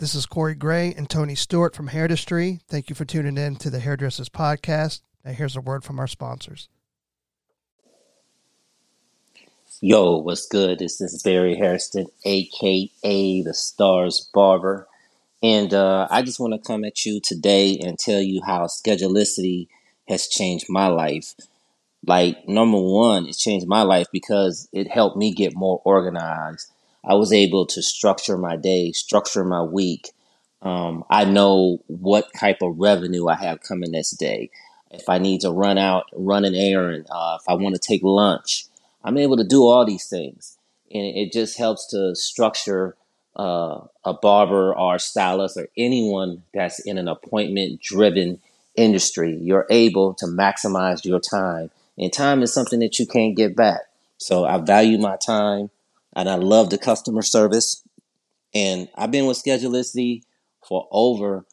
This is Corey Gray and Tony Stewart from Hairdustry. Thank you for tuning in to the Hairdressers Podcast. Now, here's a word from our sponsors. Yo, what's good? This is Barry Hairston, aka the Stars Barber. And uh, I just want to come at you today and tell you how Schedulicity has changed my life. Like, number one, it changed my life because it helped me get more organized. I was able to structure my day, structure my week. Um, I know what type of revenue I have coming this day. If I need to run out, run an errand, uh, if I want to take lunch, I'm able to do all these things. And it just helps to structure uh, a barber or stylist or anyone that's in an appointment driven industry. You're able to maximize your time. And time is something that you can't get back. So I value my time and I love the customer service. And I've been with Schedulicity for over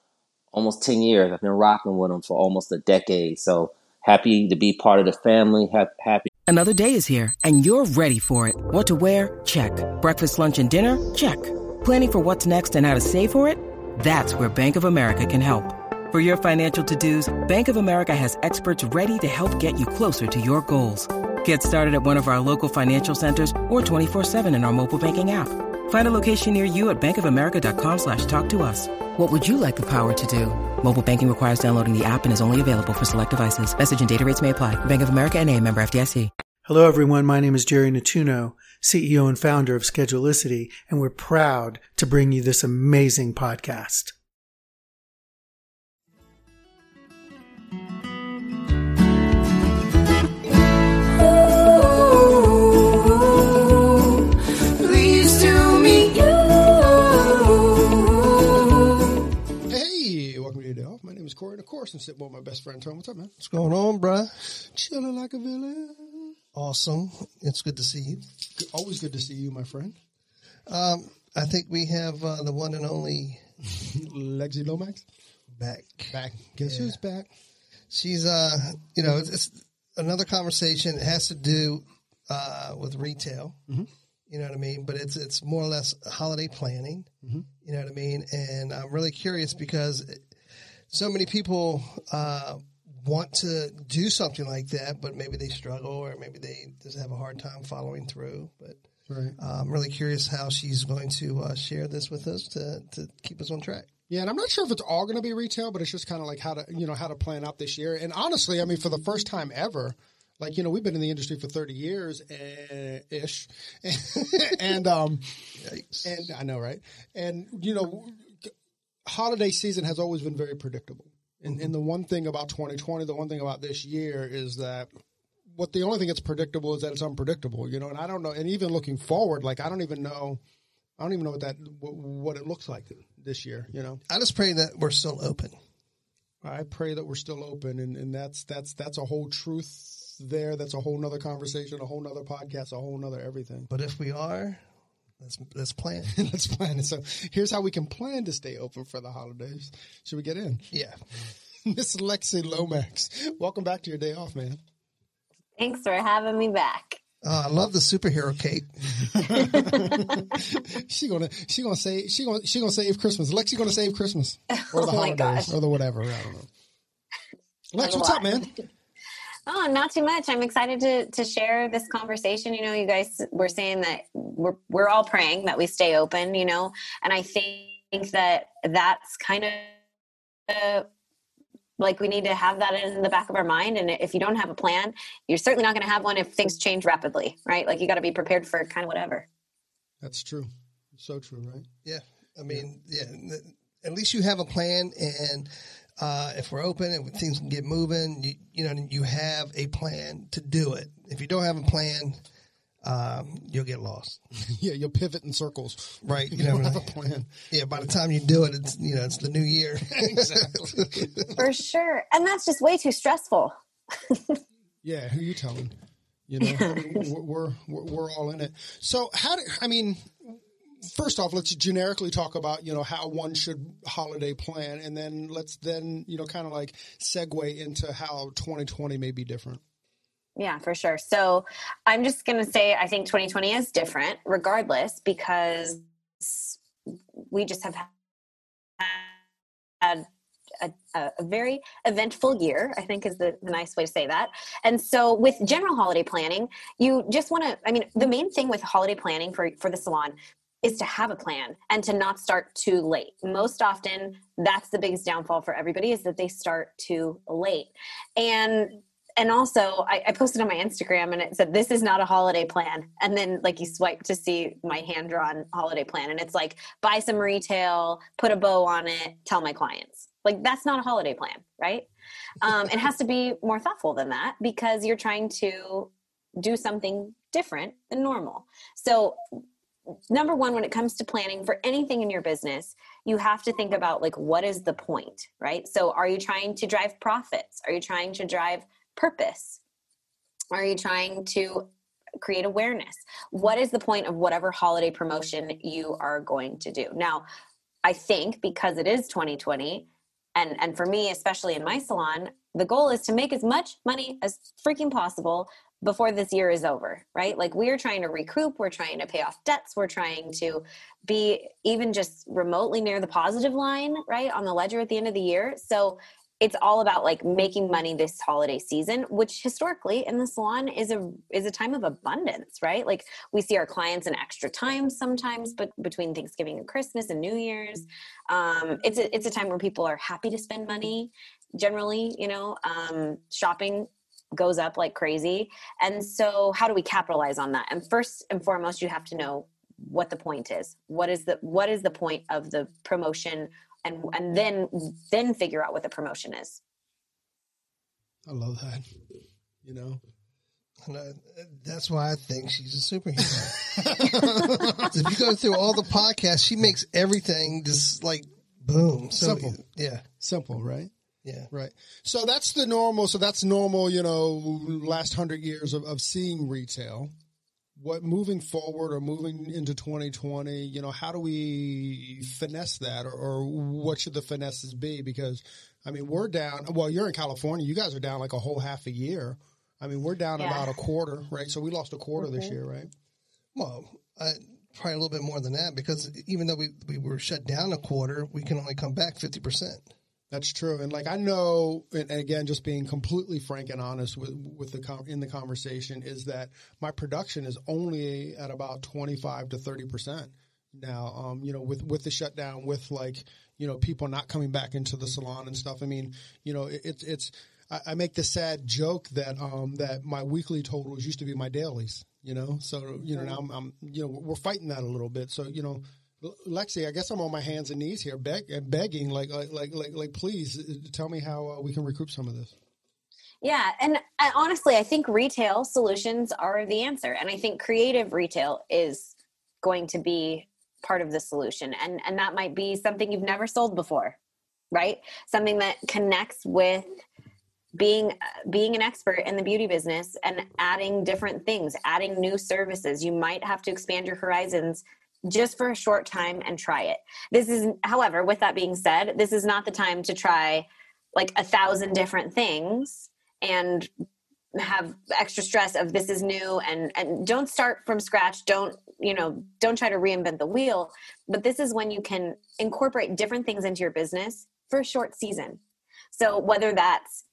almost 10 years. I've been rocking with them for almost a decade. So happy to be part of the family. Happy. Another day is here and you're ready for it. What to wear? Check. Breakfast, lunch, and dinner? Check. Planning for what's next and how to save for it? That's where Bank of America can help. For your financial to-dos, Bank of America has experts ready to help get you closer to your goals. Get started at one of our local financial centers or 24-7 in our mobile banking app. Find a location near you at bankofamerica.com slash talk to us. What would you like the power to do? Mobile banking requires downloading the app and is only available for select devices. Message and data rates may apply. Bank of America and a member FDIC. Hello, everyone. My name is Jerry Nettuno, CEO and founder of Schedulicity, and we're proud to bring you this amazing podcast. Corey, and of course, I'm sitting with my best friend Tom. What's up, man? What's going on, bruh? Chilling like a villain. Awesome. It's good to see you. Always good to see you, my friend. Um, I think we have uh, the one and only Lexi Lomax back. Back. Guess yeah. who's back? She's, uh, you know, it's, it's, another conversation. It has to do uh, with retail. Mm-hmm. You know what I mean? But it's it's more or less holiday planning. Mm-hmm. You know what I mean? And I'm really curious because so many people uh, want to do something like that, but maybe they struggle or maybe they just have a hard time following through. But right. uh, I'm really curious how she's going to uh, share this with us to, to keep us on track. Yeah, and I'm not sure if it's all going to be retail, but it's just kind of like how to you know how to plan out this year. And honestly, I mean, for the first time ever, like you know we've been in the industry for 30 years uh, ish and um Yikes. and i know right and you know holiday season has always been very predictable. And, and the one thing about 2020, the one thing about this year is that what the only thing that's predictable is that it's unpredictable, you know. And I don't know. And even looking forward, like I don't even know, I don't even know what that what, what it looks like this year, you know. I just pray that we're still open. I pray that we're still open, and, and that's that's that's a whole truth there. That's a whole nother conversation, a whole nother podcast, a whole nother everything. But if we are, Let's let's plan. let's plan. it. So here's how we can plan to stay open for the holidays. Should we get in? Yeah. Miss Lexi Lomax, welcome back to your day off, man. Thanks for having me back. Uh, I love the superhero cape. she gonna she gonna say she gonna she gonna save Christmas. Lexi gonna save Christmas or the oh holidays or the whatever. I don't know. Lex, what's up, man? Oh, not too much. I'm excited to to share this conversation. You know, you guys were saying that we're we're all praying that we stay open. You know, and I think that that's kind of uh, like we need to have that in the back of our mind. And if you don't have a plan, you're certainly not going to have one if things change rapidly, right? Like you got to be prepared for kind of whatever. That's true. So true, right? Yeah. I mean, yeah. At least you have a plan and uh, if we're open and things can get moving, you, you know, you have a plan to do it. If you don't have a plan, um, you'll get lost. yeah, you'll pivot in circles. Right. You, you don't have a plan. Yeah, by the time you do it, it's you know it's the new year. exactly. For sure, and that's just way too stressful. yeah, who you telling? You know, we're, we're we're all in it. So how do I mean? First off, let's generically talk about you know how one should holiday plan, and then let's then you know kind of like segue into how 2020 may be different. Yeah, for sure. So I'm just going to say I think 2020 is different regardless because we just have a, a, a very eventful year, I think is the, the nice way to say that. And so with general holiday planning, you just want to, I mean, the main thing with holiday planning for, for the salon is to have a plan and to not start too late. Most often, that's the biggest downfall for everybody is that they start too late. And and also I, I, posted on my instagram and it said this is not a holiday plan and then like you swipe to see my hand drawn holiday plan and it's like buy some retail put a bow on it tell my clients like that's not a holiday plan right um, it has to be more thoughtful than that because you're trying to do something different than normal so number one when it comes to planning for anything in your business you have to think about like what is the point right so are you trying to drive profits are you trying to drive purpose? Are you trying to create awareness? What is the point of whatever holiday promotion you are going to do? Now, I think because it is 2020, and and for me, especially in my salon, the goal is to make as much money as freaking possible before this year is over, right? Like we're trying to recoup, we're trying to pay off debts, we're trying to be even just remotely near the positive line, right, on the ledger at the end of the year. So it's all about like making money this holiday season which historically in the salon is a is a time of abundance right like we see our clients in extra time sometimes but between thanksgiving and christmas and new year's um, it's a, it's a time where people are happy to spend money generally you know um, shopping goes up like crazy and so how do we capitalize on that and first and foremost you have to know what the point is what is the what is the point of the promotion and and then then figure out what the promotion is i love that you know that's why I think she's a superhero. if you go through all the podcasts, she makes everything just like boom. So, Simple. Yeah. Simple, right? Yeah. Right. So that's the normal. So that's normal, you know, last hundred years of, of seeing retail what moving forward or moving into 2020 you know how do we finesse that or, or, what should the finesses be because i mean we're down well you're in california you guys are down like a whole half a year i mean we're down yeah. about a quarter right so we lost a quarter mm-hmm. this year right well uh, probably a little bit more than that because even though we, we were shut down a quarter we can only come back 50% that's true, and like I know, and again, just being completely frank and honest with with the in the conversation is that my production is only at about twenty five to thirty percent now. Um, you know, with with the shutdown, with like you know people not coming back into the salon and stuff. I mean, you know, it, it's it's. I, I make the sad joke that um that my weekly totals used to be my dailies. You know, so you know now I'm, I'm you know we're fighting that a little bit. So you know Lexi, I guess I'm on my hands and knees here, beg, begging, like, like, like, like, please uh, tell me how uh, we can recoup some of this. Yeah, and I, honestly, I think retail solutions are the answer, and I think creative retail is going to be part of the solution, and and that might be something you've never sold before, right? Something that connects with being being an expert in the beauty business and adding different things adding new services you might have to expand your horizons just for a short time and try it. This is, however, with that being said, this is not the time to try like a thousand different things and have extra stress of this is new and and don't start from scratch. Don't you know don't try to reinvent the wheel. But this is when you can incorporate different things into your business for a short season. So whether that's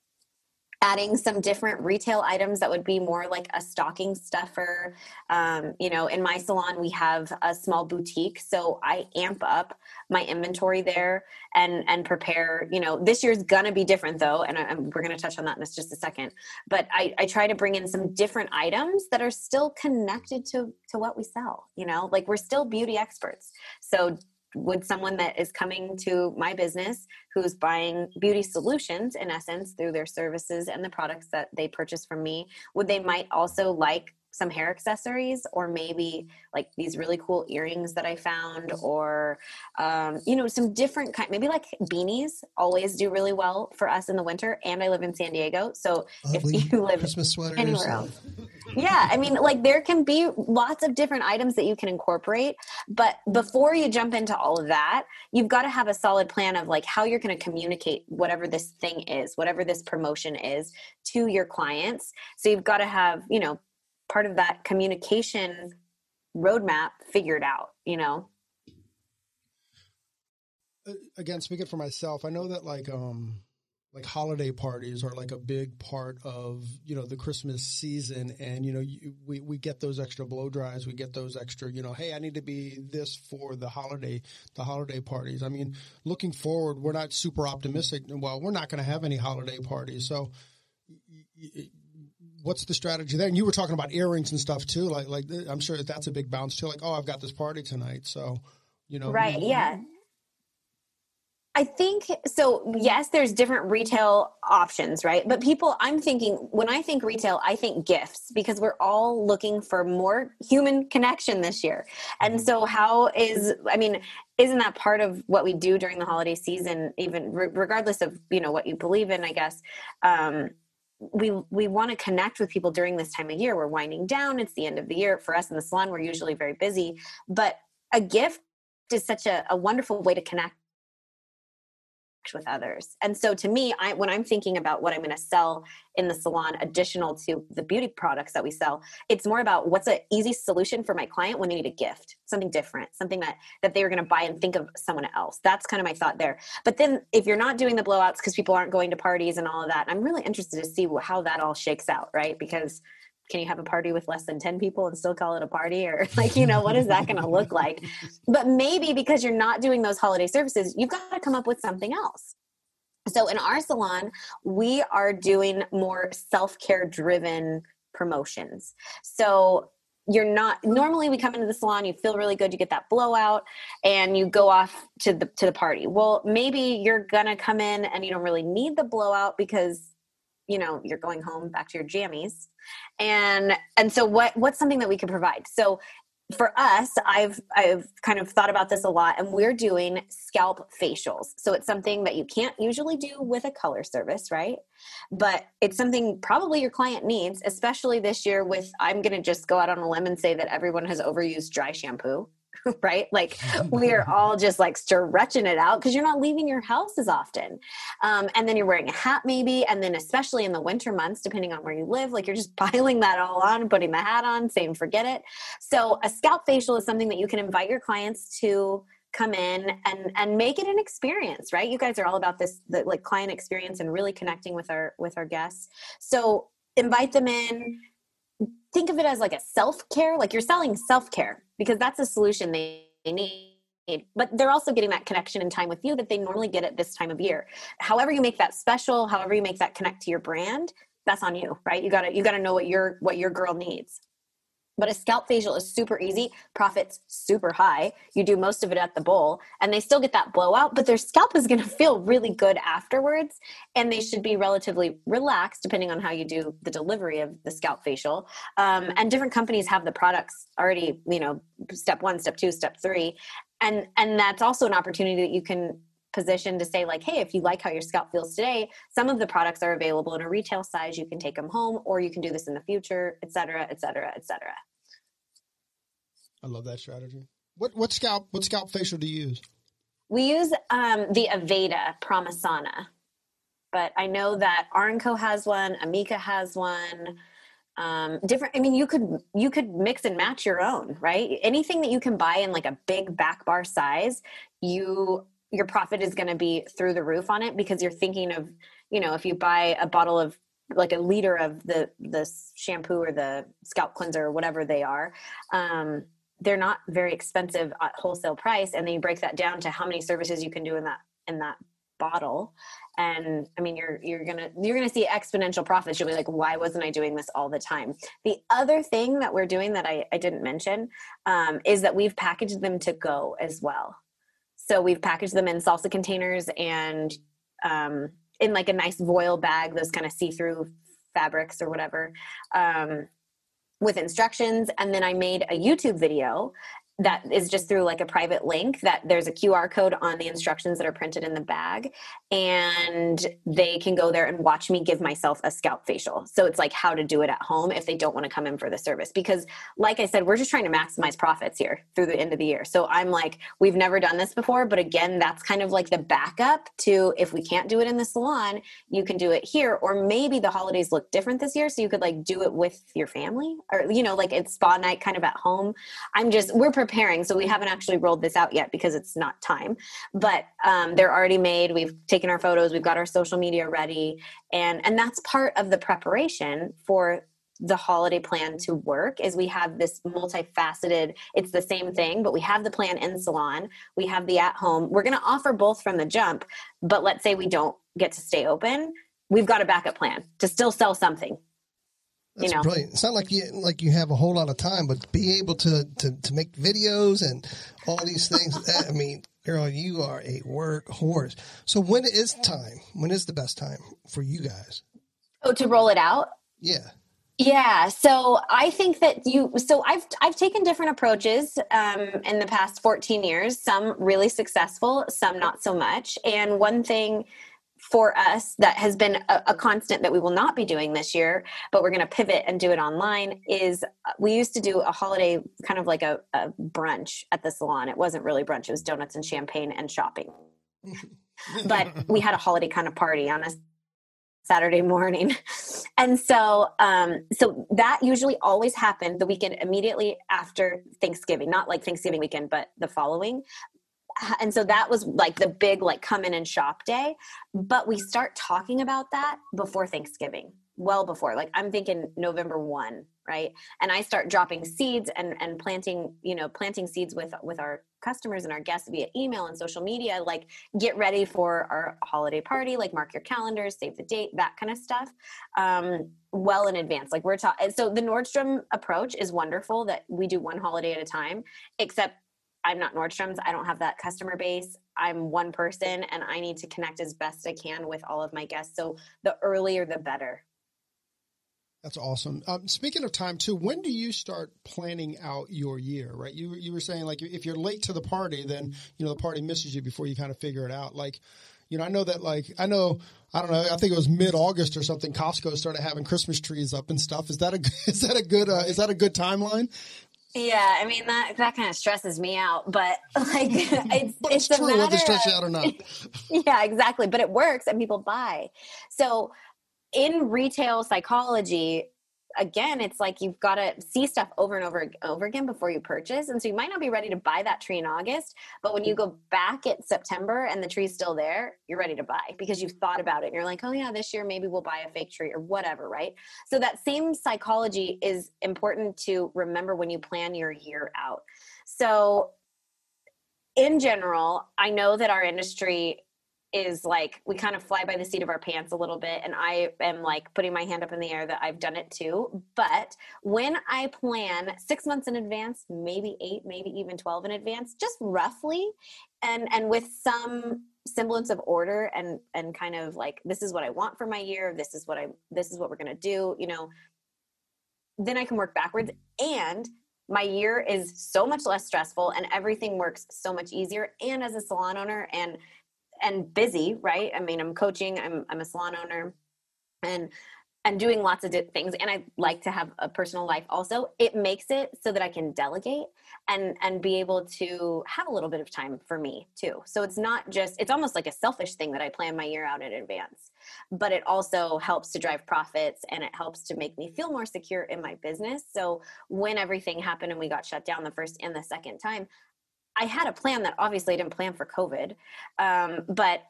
adding some different retail items that would be more like a stocking stuffer. Um, you know, in my salon, we have a small boutique, so I amp up my inventory there and and prepare. You know, this year's gonna be different though, and I, we're gonna touch on that in just a second. But I, I try to bring in some different items that are still connected to to what we sell. You know, like we're still beauty experts, so would someone that is coming to my business who's buying beauty solutions in essence through their services and the products that they purchase from me would they might also like some hair accessories or maybe like these really cool earrings that I found or um, you know some different kind maybe like beanies always do really well for us in the winter and I live in San Diego so Lovely if you live Christmas sweaters anywhere else. Yeah I mean like there can be lots of different items that you can incorporate but before you jump into all of that you've got to have a solid plan of like how you're going to communicate whatever this thing is whatever this promotion is to your clients. So you've got to have you know part of that communication roadmap figured out you know again, speaking for myself, I know that like um like holiday parties are like a big part of you know the Christmas season, and you know you, we we get those extra blow dries, we get those extra you know hey I need to be this for the holiday the holiday parties. I mean, looking forward, we're not super optimistic. Well, we're not going to have any holiday parties, so. What's the strategy there? And you were talking about earrings and stuff too. Like, like I'm sure that that's a big bounce too. Like, oh, I've got this party tonight, so you know, right? Yeah, I think so. Yes, there's different retail options, right? But people, I'm thinking, when I think retail, I think gifts because we're all looking for more human connection this year. And mm-hmm. so, how is, I mean, isn't that part of what we do during the holiday season, even regardless of, you know, what you believe in, I guess? Um, we we want to connect with people during this time of year. We're winding down. It's the end of the year. For us in the salon, we're usually very busy. But a gift is such a, a wonderful way to connect with others. And so to me, I when I'm thinking about what I'm going to sell in the salon additional to the beauty products that we sell, it's more about what's an easy solution for my client when they need a gift, something different, something that that they were going to buy and think of someone else. That's kind of my thought there. But then if you're not doing the blowouts because people aren't going to parties and all of that, I'm really interested to see how that all shakes out, right? Because can you have a party with less than 10 people and still call it a party? Or like you know what is that going to look like? But maybe because you're not doing those holiday services you've got to come up with something else. So in our salon we are doing more self-care driven promotions. So you're not normally we come into the salon you feel really good you get that blowout and you go off to the to the party. Well maybe you're gonna come in and you don't really need the blowout because you know you're going home back to your jammies. And and so what what's something that we can provide? So for us i've i've kind of thought about this a lot and we're doing scalp facials. So it's something that you can't usually do with a color service right? But it's something probably your client needs especially this year with i'm going to just go out on a limb and say that everyone has overused dry shampoo right? Like we are all just like stretching it out because you're not leaving your house as often. Um, and then you're wearing a hat maybe. And then especially in the winter months, depending on where you live, like you're just piling that all on, putting the hat on, saying forget it. So a scalp facial is something that you can invite your clients to come in and and make it an experience right you guys are all about this the, like client experience and really connecting with our with our guests so invite them in think of it as like a self-care like you're selling self-care because that's a solution they need but they're also getting that connection and time with you that they normally get at this time of year. However you make that special however you make that connect to your brand that's on you right? You gotta you gotta know what your what your girl needs but a scalp facial is super easy, profits super high. You do most of it at the bowl, and they still get that blowout, but their scalp is going to feel really good afterwards. And they should be relatively relaxed, depending on how you do the delivery of the scalp facial. Um, and different companies have the products already, you know, step one, step two, step three, and and that's also an opportunity that you can position to say like hey if you like how your scalp feels today some of the products are available in a retail size. You can take them home or you can do this in the future et cetera et cetera et cetera. I love that strategy. What what scalp what scalp facial do you use? We use um, the aveda pramasana. But i know that R+Co has one amika has one um, different i mean you could you could mix and match your own right? Anything that you can buy in like a big back bar size you your profit is going to be through the roof on it because you're thinking of you know if you buy a bottle of like a liter of the the shampoo or the scalp cleanser or whatever they are um, they're not very expensive at wholesale price and then you break that down to how many services you can do in that in that bottle. And i mean you're you're gonna you're gonna see exponential profits. You'll be like why wasn't i doing this all the time? The other thing that we're doing that i, I didn't mention um, is that we've packaged them to go as well so we've packaged them in salsa containers and um, in like a nice voile bag, those kind of see through fabrics or whatever, um, with instructions. And then I made a YouTube video that is just through like a private link that there's a QR code on the instructions that are printed in the bag and they can go there and watch me give myself a scalp facial. So it's like how to do it at home if they don't want to come in for the service because like I said we're just trying to maximize profits here through the end of the year. So I'm like we've never done this before but again that's kind of like the backup to if we can't do it in the salon you can do it here or maybe the holidays look different this year so you could like do it with your family or you know like it's spa night kind of at home. I'm just we're preparing. So we haven't actually rolled this out yet because it's not time, but um, they're already made. We've taken our photos, we've got our social media ready, and and that's part of the preparation for the holiday plan to work is we have this multifaceted it's the same thing but we have the plan in salon we have the at home we're going to offer both from the jump but let's say we don't get to stay open we've got a backup plan to still sell something That's you know brilliant. It's not like you like you have a whole lot of time, but be able to to, to make videos and all these things. I mean, girl, you are a workhorse. So when is time? When is the best time for you guys? oh to roll it out Yeah. Yeah, so I think that you. So I've I've taken different approaches um, in the past 14 years. Some really successful, some not so much. And one thing for us that has been a, a constant that we will not be doing this year, but we're going to pivot and do it online. Is uh, we used to do a holiday kind of like a, a brunch at the salon. It wasn't really brunch; it was donuts and champagne and shopping. but we had a holiday kind of party on a Saturday morning. And so um so that usually always happened the weekend immediately after Thanksgiving, not like Thanksgiving weekend, but the following. And so that was like the big like come in and shop day, but we start talking about that before Thanksgiving. Well before. Like I'm thinking November 1, right? And I start dropping seeds and and planting, you know, planting seeds with with our customers and our guests via email and social media like get ready for our holiday party like mark your calendars save the date that kind of stuff um, well in advance like we're talking so the nordstrom approach is wonderful that we do one holiday at a time except i'm not nordstrom's i don't have that customer base i'm one person and i need to connect as best i can with all of my guests so the earlier the better That's awesome. Um, speaking of time too, when do you start planning out your year? Right, you you were saying like if you're late to the party, then you know the party misses you before you kind of figure it out. Like, you know, I know that like I know I don't know. I think it was mid August or something. Costco started having Christmas trees up and stuff. Is that a is that a good uh, is that a good timeline? Yeah i mean that that kind of stresses me out but like it's But it's, a true whether it matter stress you out or not. yeah, exactly. But it works and people buy. So in retail psychology, again, it's like you've got to see stuff over and over and over again before you purchase. And so you might not be ready to buy that tree in August, but when you go back at September and the tree's still there, you're ready to buy because you've thought about it. And you're like, oh yeah, this year maybe we'll buy a fake tree or whatever, right? So that same psychology is important to remember when you plan your year out. So in general, I know that our industry is like we kind of fly by the seat of our pants a little bit and I am like putting my hand up in the air that I've done it too. But when I plan 6 months in advance, maybe 8, maybe even 12 in advance, just roughly and and with some semblance of order and and kind of like this is what I want for my year, this is what I this is what we're going to do, you know, then I can work backwards and my year is so much less stressful and everything works so much easier and as a salon owner and and busy right? I mean i'm coaching i'm i'm a salon owner and and doing lots of things and i like to have a personal life also. It makes it so that i can delegate and and be able to have a little bit of time for me too. So it's not just it's almost like a selfish thing that i plan my year out in advance but it also helps to drive profits and it helps to make me feel more secure in my business. So when everything happened and we got shut down the first and the second time i had a plan that obviously i didn't plan for covid um, but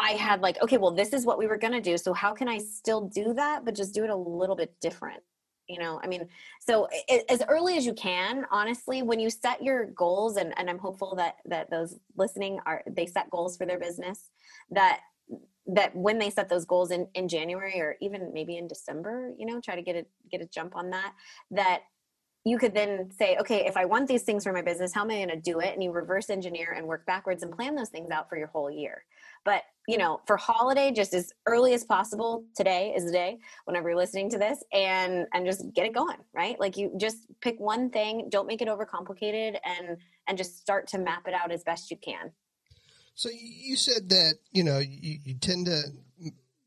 I had like, okay, well, this is what we were going to do. So how can I still do that, but just do it a little bit different? You know, I mean, so i as early as you can, honestly, when you set your goals, and, and I'm hopeful that that those listening are they set goals for their business, that that when they set those goals in in January or even maybe in December, you know, try to get a get a jump on that. That you could then say, okay, if I want these things for my business, how am I going to do it? And you reverse engineer and work backwards and plan those things out for your whole year. But you know, for holiday, just as early as possible. Today is the day whenever you're listening to this, and and just get it going, right? Like you just pick one thing. Don't make it overcomplicated, and and just start to map it out as best you can. So you said that you know you, you tend to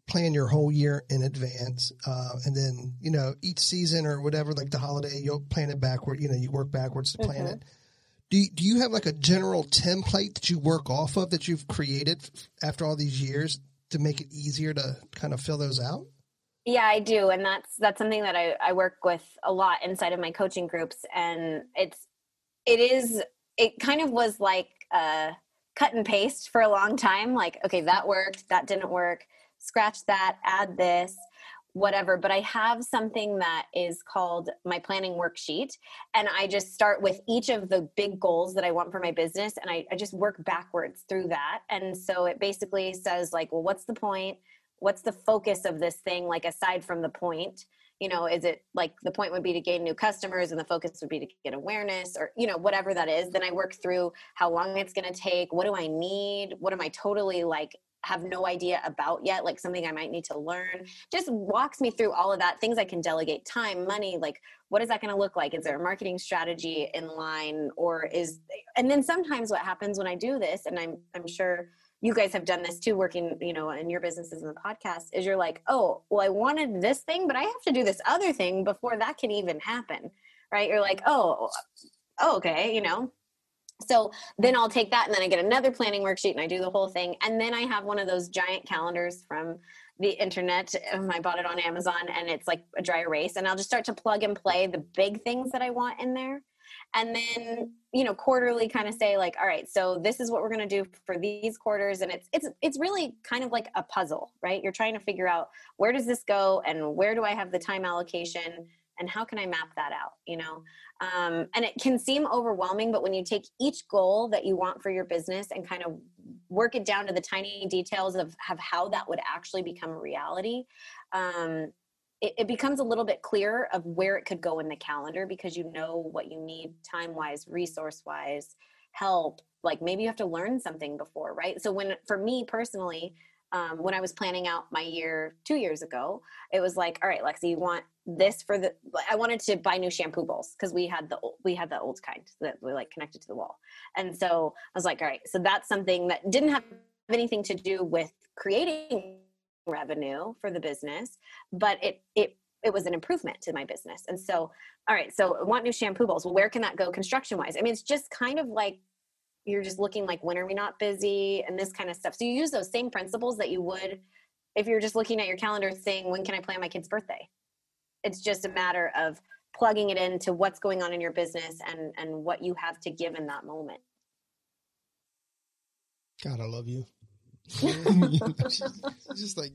plan your whole year in advance, uh, and then you know each season or whatever, like the holiday, you'll plan it backward. You know, you work backwards to plan Mm-hmm. it. Do you, do you have like a general template that you work off of that you've created after all these years to make it easier to kind of fill those out? Yeah, I do, and that's that's something that I, I work with a lot inside of my coaching groups, and it's it is it kind of was like uh cut and paste for a long time like okay that worked that didn't work scratch that add this whatever but i have something that is called my planning worksheet and i just start with each of the big goals that i want for my business and I, I just work backwards through that and so it basically says like well what's the point? What's the focus of this thing like aside from the point? You know is it like the point would be to gain new customers and the focus would be to get awareness or you know whatever that is then i work through how long it's going to take what do i need what am i totally like have no idea about yet like something i might need to learn just walks me through all of that things i can delegate time money like what is that going to look like? Is there a marketing strategy in line or is and then sometimes what happens when i do this and i'm i'm sure you guys have done this too working you know in your businesses and the podcast is you're like oh well i wanted this thing but i have to do this other thing before that can even happen right? You're like oh oh okay you know so then i'll take that and then i get another planning worksheet and i do the whole thing. And then i have one of those giant calendars from the internet. Um, i bought it on amazon and it's like a dry erase and i'll just start to plug and play the big things that i want in there. And then you know quarterly kind of say like all right so this is what we're going to do for these quarters and it's it's it's really kind of like a puzzle right? You're trying to figure out where does this go and where do i have the time allocation and how can i map that out you know um, and it can seem overwhelming but when you take each goal that you want for your business and kind of work it down to the tiny details of, of how that would actually become a reality um, it, it becomes a little bit clearer of where it could go in the calendar because you know what you need time wise, resource wise, help. Like maybe you have to learn something before, right? So when for me personally, um, when I was planning out my year two years ago, it was like, all right, Lexi, you want this for the? I wanted to buy new shampoo bowls because we had the we had the old kind that we like connected to the wall, and so I was like, all right, so that's something that didn't have anything to do with creating revenue for the business, but it it it was an improvement to my business. And so, all right, so I want new shampoo bowls. Well, where can that go construction wise? I mean, it's just kind of like you're just looking like when are we not busy and this kind of stuff. So you use those same principles that you would if you're just looking at your calendar saying when can I plan my kid's birthday? It's just a matter of plugging it into what's going on in your business and and what you have to give in that moment. God, I love you. she's, just like,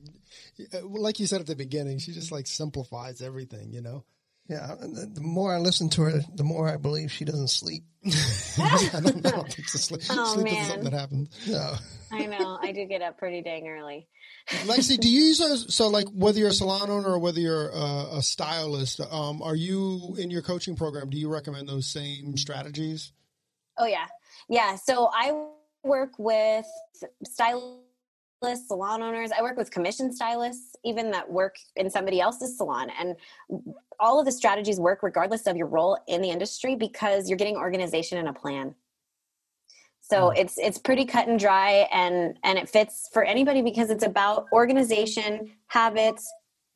uh, like you said at the beginning, she just like simplifies everything, you know? Yeah. The more I listen to her, the more I believe she doesn't sleep. I, don't, I don't think sleep. Oh, sleep man. is something that happens. No. I know. I do get up pretty dang early. Lexi, do you use those? So, like, whether you're a salon owner or whether you're a, a stylist, um, are you in your coaching program? Do you recommend those same strategies? Oh, yeah. Yeah. So I work with stylists, salon owners. I work with commission stylists, even that work in somebody else's salon. And all of the strategies work regardless of your role in the industry because you're getting organization and a plan. So hmm. it's it's pretty cut and dry and and it fits for anybody because it's about organization, habits,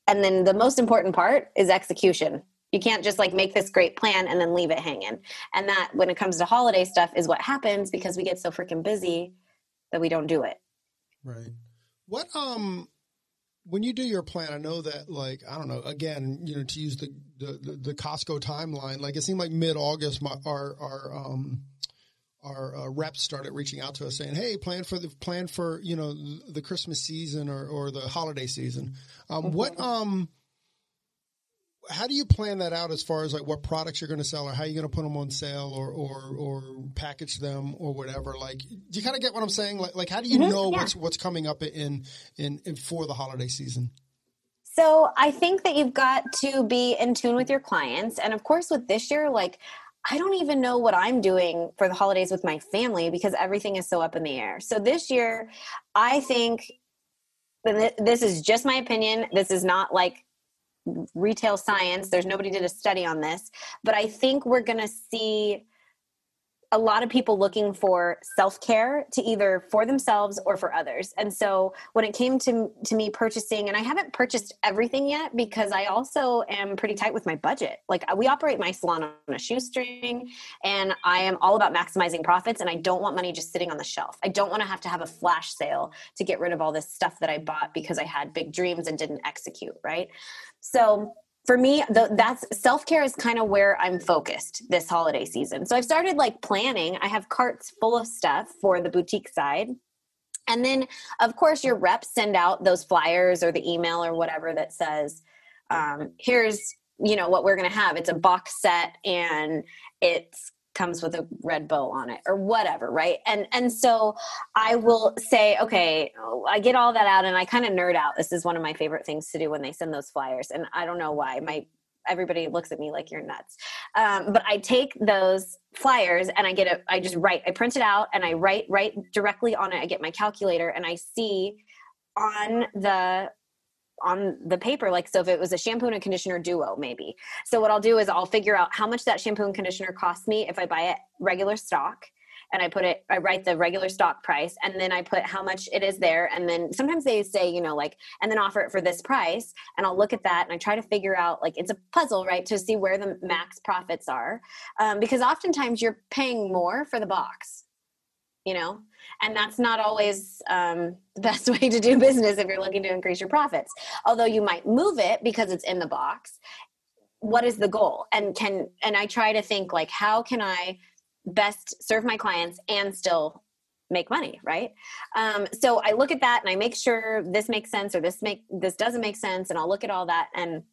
and then the most important part is execution. You can't just like make this great plan and then leave it hanging. And that when it comes to holiday stuff is what happens because we get so freaking busy that we don't do it. Right. What um when you do your plan, I know that like I don't know. Again, you know, to use the the, the Costco timeline, like it seemed like mid August, our our um our uh, reps started reaching out to us saying, "Hey, plan for the plan for you know the Christmas season or or the holiday season." Um, mm-hmm. What um how do you plan that out as far as like what products you're going to sell or how you're going to put them on sale or or or package them or whatever like do you kind of get what i'm saying like like how do you mm-hmm, know yeah. what's what's coming up in, in in for the holiday season so i think that you've got to be in tune with your clients and of course with this year like I don't even know what I'm doing for the holidays with my family because everything is so up in the air. So this year, I think this is just my opinion. This is not like retail science. There's nobody did a study on this, but I think we're going to see a lot of people looking for self-care to either for themselves or for others. And so when it came to to me purchasing and I haven't purchased everything yet because I also am pretty tight with my budget. Like we operate my salon on a shoestring and I am all about maximizing profits and I don't want money just sitting on the shelf. I don't want to have to have a flash sale to get rid of all this stuff that I bought because I had big dreams and didn't execute, right? So for me the, that's self-care is kind of where i'm focused this holiday season. So i've started like planning. I have carts full of stuff for the boutique side. And then of course your reps send out those flyers or the email or whatever that says um, here's you know what we're going to have. It's a box set and it's comes with a red bow on it or whatever right? And and so i will say okay i get all that out and i kind of nerd out. This is one of my favorite things to do when they send those flyers and i don't know why. My everybody looks at me like you're nuts. Um, but i take those flyers and i get it i just write i print it out and i write write directly on it. I get my calculator and i see on the on the paper like so if it was a shampoo and conditioner duo maybe. So what i'll do is i'll figure out how much that shampoo and conditioner costs me if i buy it regular stock and i put it i write the regular stock price and then i put how much it is there and then sometimes they say you know like and then offer it for this price and i'll look at that and i try to figure out like it's a puzzle right to see where the max profits are um, because oftentimes you're paying more for the box you know? And that's not always um, the best way to do business if you're looking to increase your profits. Although you might move it because it's in the box what is the goal? And can and i try to think like how can i best serve my clients and still make money right? Um, so i look at that and i make sure this makes sense or this make this doesn't make sense and i'll look at all that and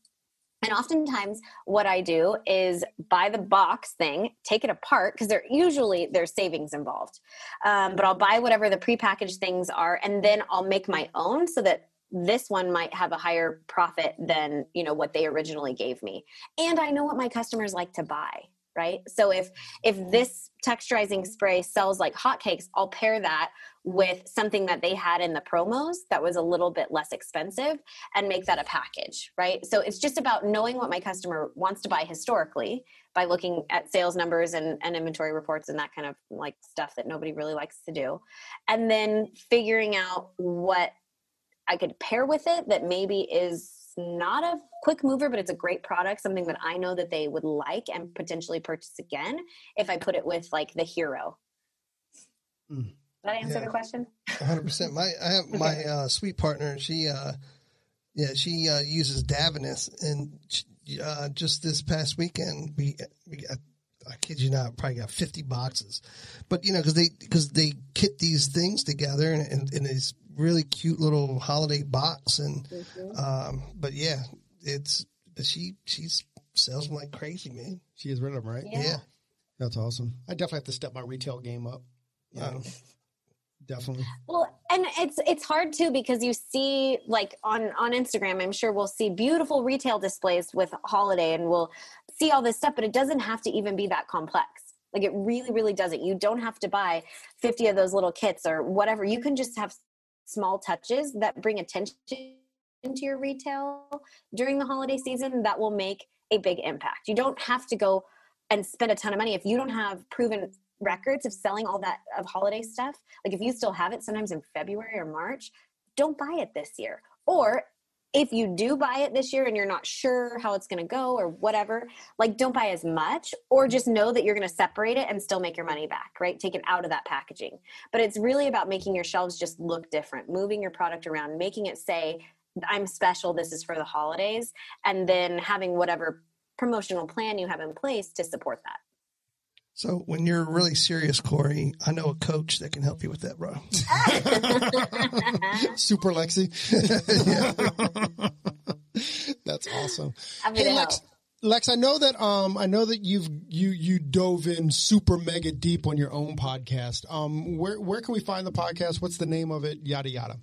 and oftentimes what I do is buy the box thing, take it apart because they're usually there's savings involved. Um, but I'll buy whatever the prepackaged things are, and then I'll make my own so that this one might have a higher profit than you know what they originally gave me. And I know what my customers like to buy right? So if if mm-hmm. this texturizing spray sells like hotcakes i'll pair that with something that they had in the promos that was a little bit less expensive and make that a package right? So it's just about knowing what my customer wants to buy historically by looking at sales numbers and, and inventory reports and that kind of like stuff that nobody really likes to do. And then figuring out what i could pair with it that maybe is not a quick mover, but it's a great product, something that I know that they would like and potentially purchase again if I put it with like the hero. Mm. Did that answer yeah. the question? 100%. My, I have my uh, sweet partner, she, uh, yeah, she uh, uses Davines, and she, uh, just this past weekend, we, we got, I kid you not, probably got 50 boxes. But, you know, because they, cause they kit these things together and, and, and these really cute little holiday box. And, mm-hmm. um, but yeah, it's, but she, she's sells them like crazy, man. She is rid of them, right? Yeah. yeah. That's awesome. I definitely have to step my retail game up. Yeah. definitely. Well, and it's it's hard too because you see like on on Instagram, I'm sure we'll see beautiful retail displays with holiday and we'll see all this stuff, but it doesn't have to even be that complex. Like it really, really doesn't. You don't have to buy 50 of those little kits or whatever. You can just have small touches that bring attention into your retail during the holiday season that will make a big impact. You don't have to go and spend a ton of money if you don't have proven records of selling all that of holiday stuff. Like if you still have it sometimes in February or March, don't buy it this year. Or if you do buy it this year and you're not sure how it's going to go or whatever, like don't buy as much or just know that you're going to separate it and still make your money back, right? Take it out of that packaging. But it's really about making your shelves just look different, moving your product around, making it say, I'm special, this is for the holidays, and then having whatever promotional plan you have in place to support that. So when you're really serious, Corey, I know a coach that can help you with that, bro. Super Lexi. That's awesome. Hey, Lex, Lex, I know that um I know that you've you you dove in super mega deep on your own podcast. Um where where can we find the podcast? What's the name of it? Yada yada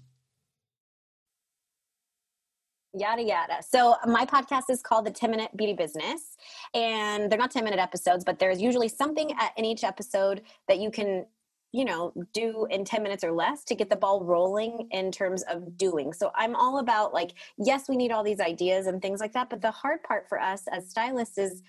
yada yada. So my podcast is called the 10 minute beauty business and they're not 10 minute episodes, but there's usually something at, in each episode that you can you know do in 10 minutes or less to get the ball rolling in terms of doing. So i'm all about like yes we need all these ideas and things like that but the hard part for us as stylists is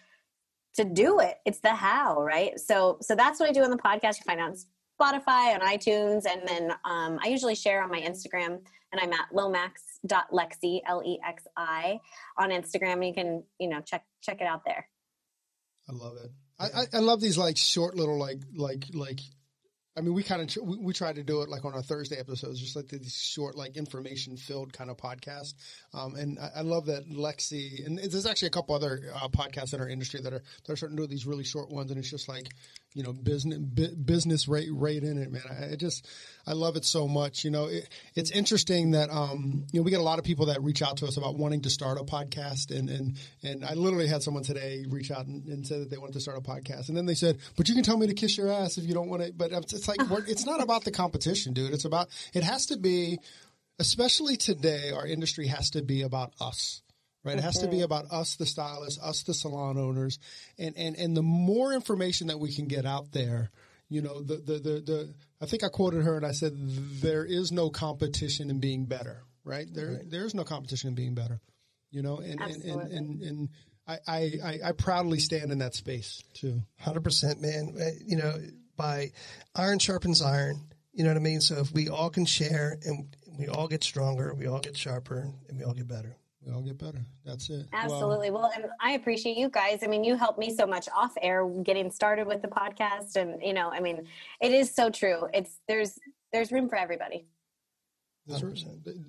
to do it. It's the how right? So so that's what i do on the podcast. You find on spotify on itunes and then um, i usually share on my instagram and i'm at lomax lexi l-e-x-i on instagram. You can you know check check it out there. I love it. I, I love these like short little like like like I mean, we kind of we, we try to do it like on our Thursday episodes, just like these short, like information filled kind of podcast. Um, and I, I, love that Lexi and there's actually a couple other uh, podcasts in our industry that are that are starting to do these really short ones, and it's just like you know business business rate rate in it, man. I, just I love it so much. You know, it, it's interesting that um, you know we get a lot of people that reach out to us about wanting to start a podcast, and and and I literally had someone today reach out and, and said that they wanted to start a podcast, and then they said, "But you can tell me to kiss your ass if you don't want to." But it's like it's not about the competition, dude. It's about it has to be, especially today, our industry has to be about us. Right, it has to be about us, the stylists, us, the salon owners, and and and the more information that we can get out there, you know, the the the, the I think I quoted her and I said there is no competition in being better. Right, there right. there is no competition in being better. You know, and and, and and, and I, I, I proudly stand in that space too. Hundred percent, man. Uh, you know, by iron sharpens iron. You know what I mean? So if we all can share and we all get stronger, we all get sharper, and we all get better. We all get better. That's it. Absolutely. Well, well I appreciate you guys. I mean, you helped me so much off air getting started with the podcast, and you know, I mean, it is so true. It's there's there's room for everybody. There is,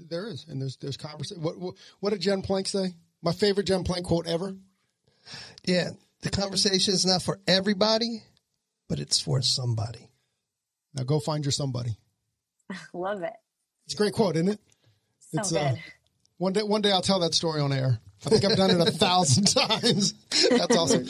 there is, and there's there's conversation. What, what what did Jen Plank say? My favorite Jen Plank quote ever. Yeah, the conversation is not for everybody, but it's for somebody. Now go find your somebody. Love it. It's a great quote, isn't it? So it's, uh, good. Uh, one day, one day I'll tell that story on air. I think I've done it a thousand times. That's awesome.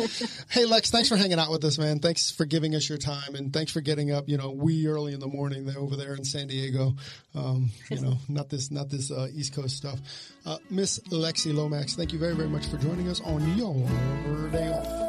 Hey Lex, thanks for hanging out with us, man. Thanks for giving us your time, and thanks for getting up, you know, wee early in the morning there over there in San Diego. Um, you know, not this, not this uh, East Coast stuff. Uh, Miss Lexi Lomax, thank you very, very much for joining us on your day off.